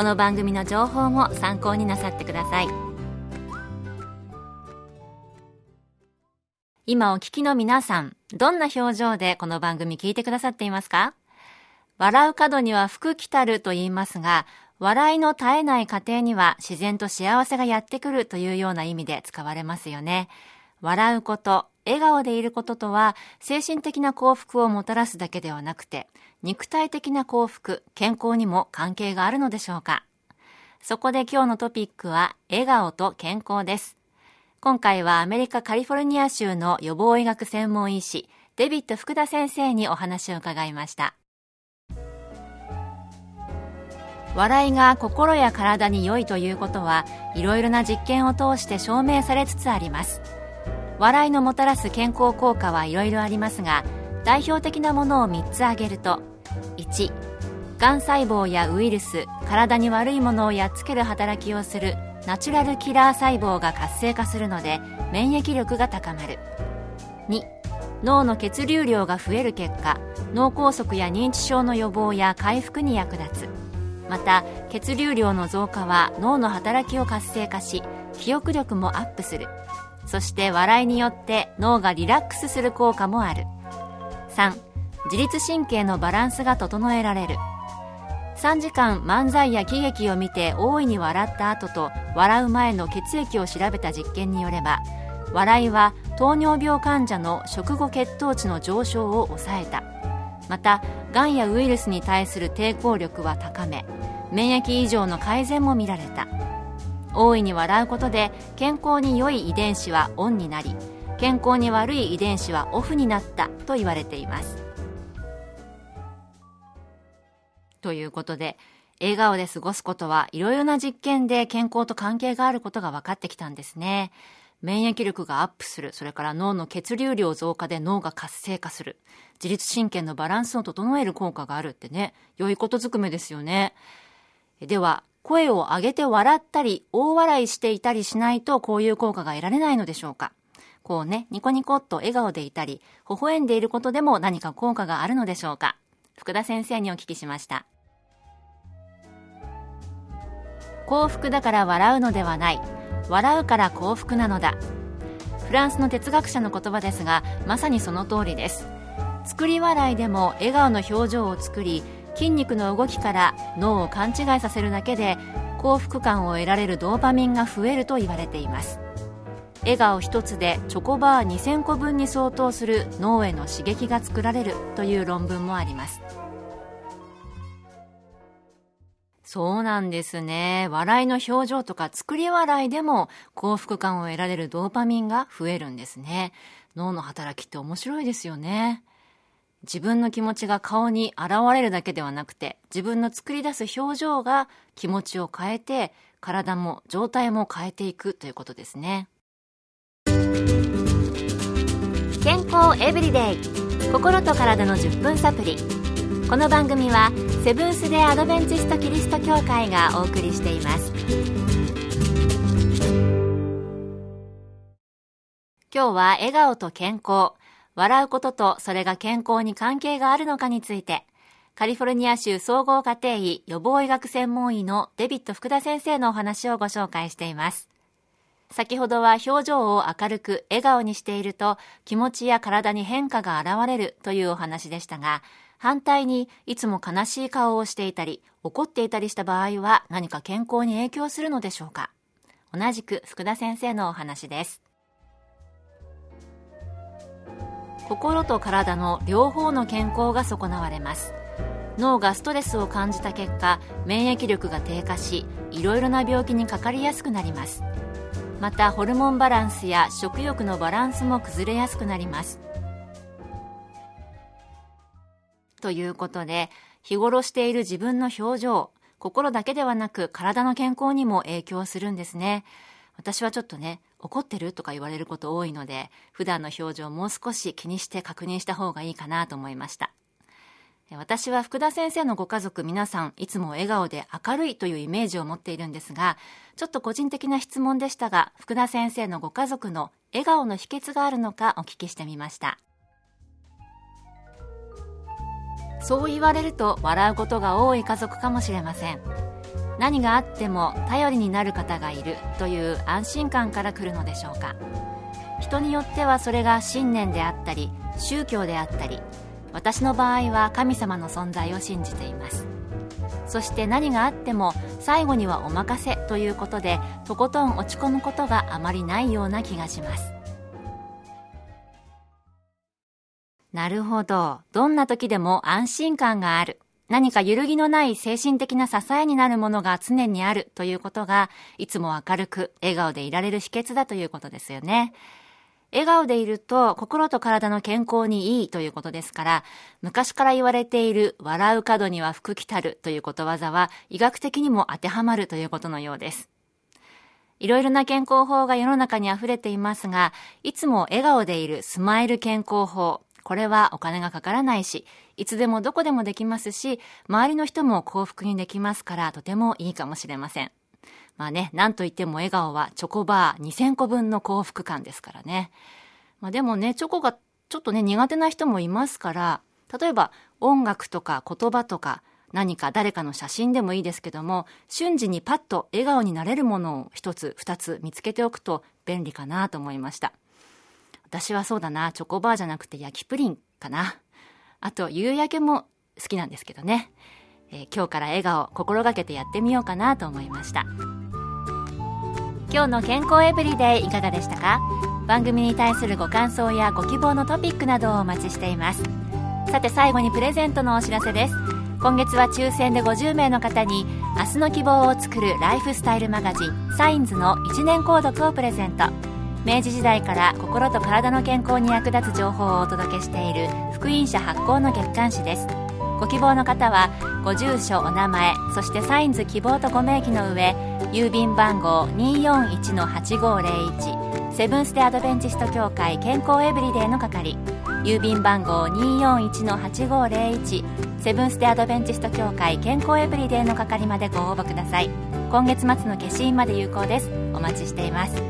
この番組の情報も参考になさってください。今お聞きの皆さんどんな表情でこの番組聞いてくださっていますか？笑う角には福来たると言いますが笑いの絶えない家庭には自然と幸せがやってくるというような意味で使われますよね。笑うこと笑顔でいることとは精神的な幸福をもたらすだけではなくて肉体的な幸福、健康にも関係があるのでしょうかそこで今日のトピックは笑顔と健康です。今回はアメリカカリフォルニア州の予防医学専門医師デビッド福田先生にお話を伺いました。笑いが心や体に良いということはいろいろな実験を通して証明されつつあります笑いのもたらす健康効果はいろいろありますが代表的なものを3つ挙げると1がん細胞やウイルス体に悪いものをやっつける働きをするナチュラルキラー細胞が活性化するので免疫力が高まる。2脳の血流量が増える結果脳梗塞や認知症の予防や回復に役立つ。また血流量の増加は脳の働きを活性化し記憶力もアップする。そして笑いによって脳がリラックスする効果もある。3自律神経のバランスが整えられる。3時間漫才や喜劇を見て大いに笑った後と笑う前の血液を調べた実験によれば笑いは糖尿病患者の食後血糖値の上昇を抑えた。またがんやウイルスに対する抵抗力は高め免疫異常の改善も見られた。大いに笑うことで健康に良い遺伝子はオンになり健康に悪い遺伝子はオフになったと言われていますということで、笑顔で過ごすことはいろいろな実験で健康と関係があることが分かってきたんですね。免疫力がアップする、それから脳の血流量増加で脳が活性化する、自律神経のバランスを整える効果があるってね、良いことずくめですよね。では、声を上げて笑ったり、大笑いしていたりしないとこういう効果が得られないのでしょうか。こうね、ニコニコっと笑顔でいたり、微笑んでいることでも何か効果があるのでしょうか。福田先生にお聞きしました。幸福だから笑うのではない。笑うから幸福なのだ。フランスの哲学者の言葉ですがまさにその通りです。作り笑いでも笑顔の表情を作り筋肉の動きから脳を勘違いさせるだけで幸福感を得られるドーパミンが増えると言われています笑顔一つでチョコバー2000個分に相当する脳への刺激が作られるという論文もありますそうなんですね。笑いの表情とか作り笑いでも幸福感を得られるドーパミンが増えるんですね。脳の働きって面白いですよね。自分の気持ちが顔に現れるだけではなくて、自分の作り出す表情が気持ちを変えて、体も状態も変えていくということですね。健康エブリデイ。心と体の10分サプリ。この番組はセブンス・デ・アドベンチスト・キリスト教会がお送りしています。今日は笑顔と健康笑うこととそれが健康に関係があるのかについてカリフォルニア州総合家庭医予防医学専門医のデビッド福田先生のお話をご紹介しています。先ほどは表情を明るく笑顔にしていると気持ちや体に変化が現れるというお話でしたが、反対にいつも悲しい顔をしていたり、怒っていたりした場合は何か健康に影響するのでしょうか。同じく福田先生のお話です。心と体の両方の健康が損なわれます。脳がストレスを感じた結果免疫力が低下しいろいろな病気にかかりやすくなります。またホルモンバランスや食欲のバランスも崩れやすくなります。ということで日頃している自分の表情心だけではなく体の健康にも影響するんですね。私はちょっとね怒ってる？とか言われること多いので普段の表情をもう少し気にして確認した方がいいかなと思いました。私は福田先生のご家族皆さんいつも笑顔で明るいというイメージを持っているんですがちょっと個人的な質問でしたが福田先生のご家族の笑顔の秘訣があるのかお聞きしてみました。そう言われると笑うことが多い家族かもしれません。何があっても頼りになる方がいるという安心感から来るのでしょうか。人によってはそれが信念であったり宗教であったり私の場合は神様の存在を信じています。そして何があっても最後にはお任せということでとことん落ち込むことがあまりないような気がします。なるほど。どんな時でも安心感がある。何か揺るぎのない精神的な支えになるものが常にあるということがいつも明るく笑顔でいられる秘訣だということですよね笑顔でいると心と体の健康にいいということですから、昔から言われている笑う角には福来たるということわざは医学的にも当てはまるということのようです。いろいろな健康法が世の中に溢れていますが、いつも笑顔でいるスマイル健康法。これはお金がかからないし、いつでもどこでもできますし、周りの人も幸福にできますから、とてもいいかもしれません。まあね、なんといっても笑顔はチョコバー2000個分の幸福感ですからね。まあでもね、チョコがちょっとね、苦手な人もいますから、例えば音楽とか言葉とか何か誰かの写真でもいいですけども、瞬時にパッと笑顔になれるものを一つ二つ見つけておくと便利かなと思いました。私はそうだな、チョコバーじゃなくて焼きプリンかな。あと、夕焼けも好きなんですけどね。えー、今日から笑顔心がけてやってみようかなと思いました。今日の健康エブリデイいかがでしたか？番組に対するご感想やご希望のトピックなどをお待ちしていますさて最後にプレゼントのお知らせです今月は抽選で50名の方に明日の希望を作るライフスタイルマガジンサインズの1年購読をプレゼント明治時代から心と体の健康に役立つ情報をお届けしている福音社発行の月刊誌です。ご希望の方はご住所お名前そしてサインズ希望とご名義の上郵便番号241-8501セブンス・テ・アドベンチスト協会健康エブリデイの係郵便番号241-8501セブンス・テ・アドベンチスト協会健康エブリデイの係までご応募ください。今月末の消印まで有効です。お待ちしています。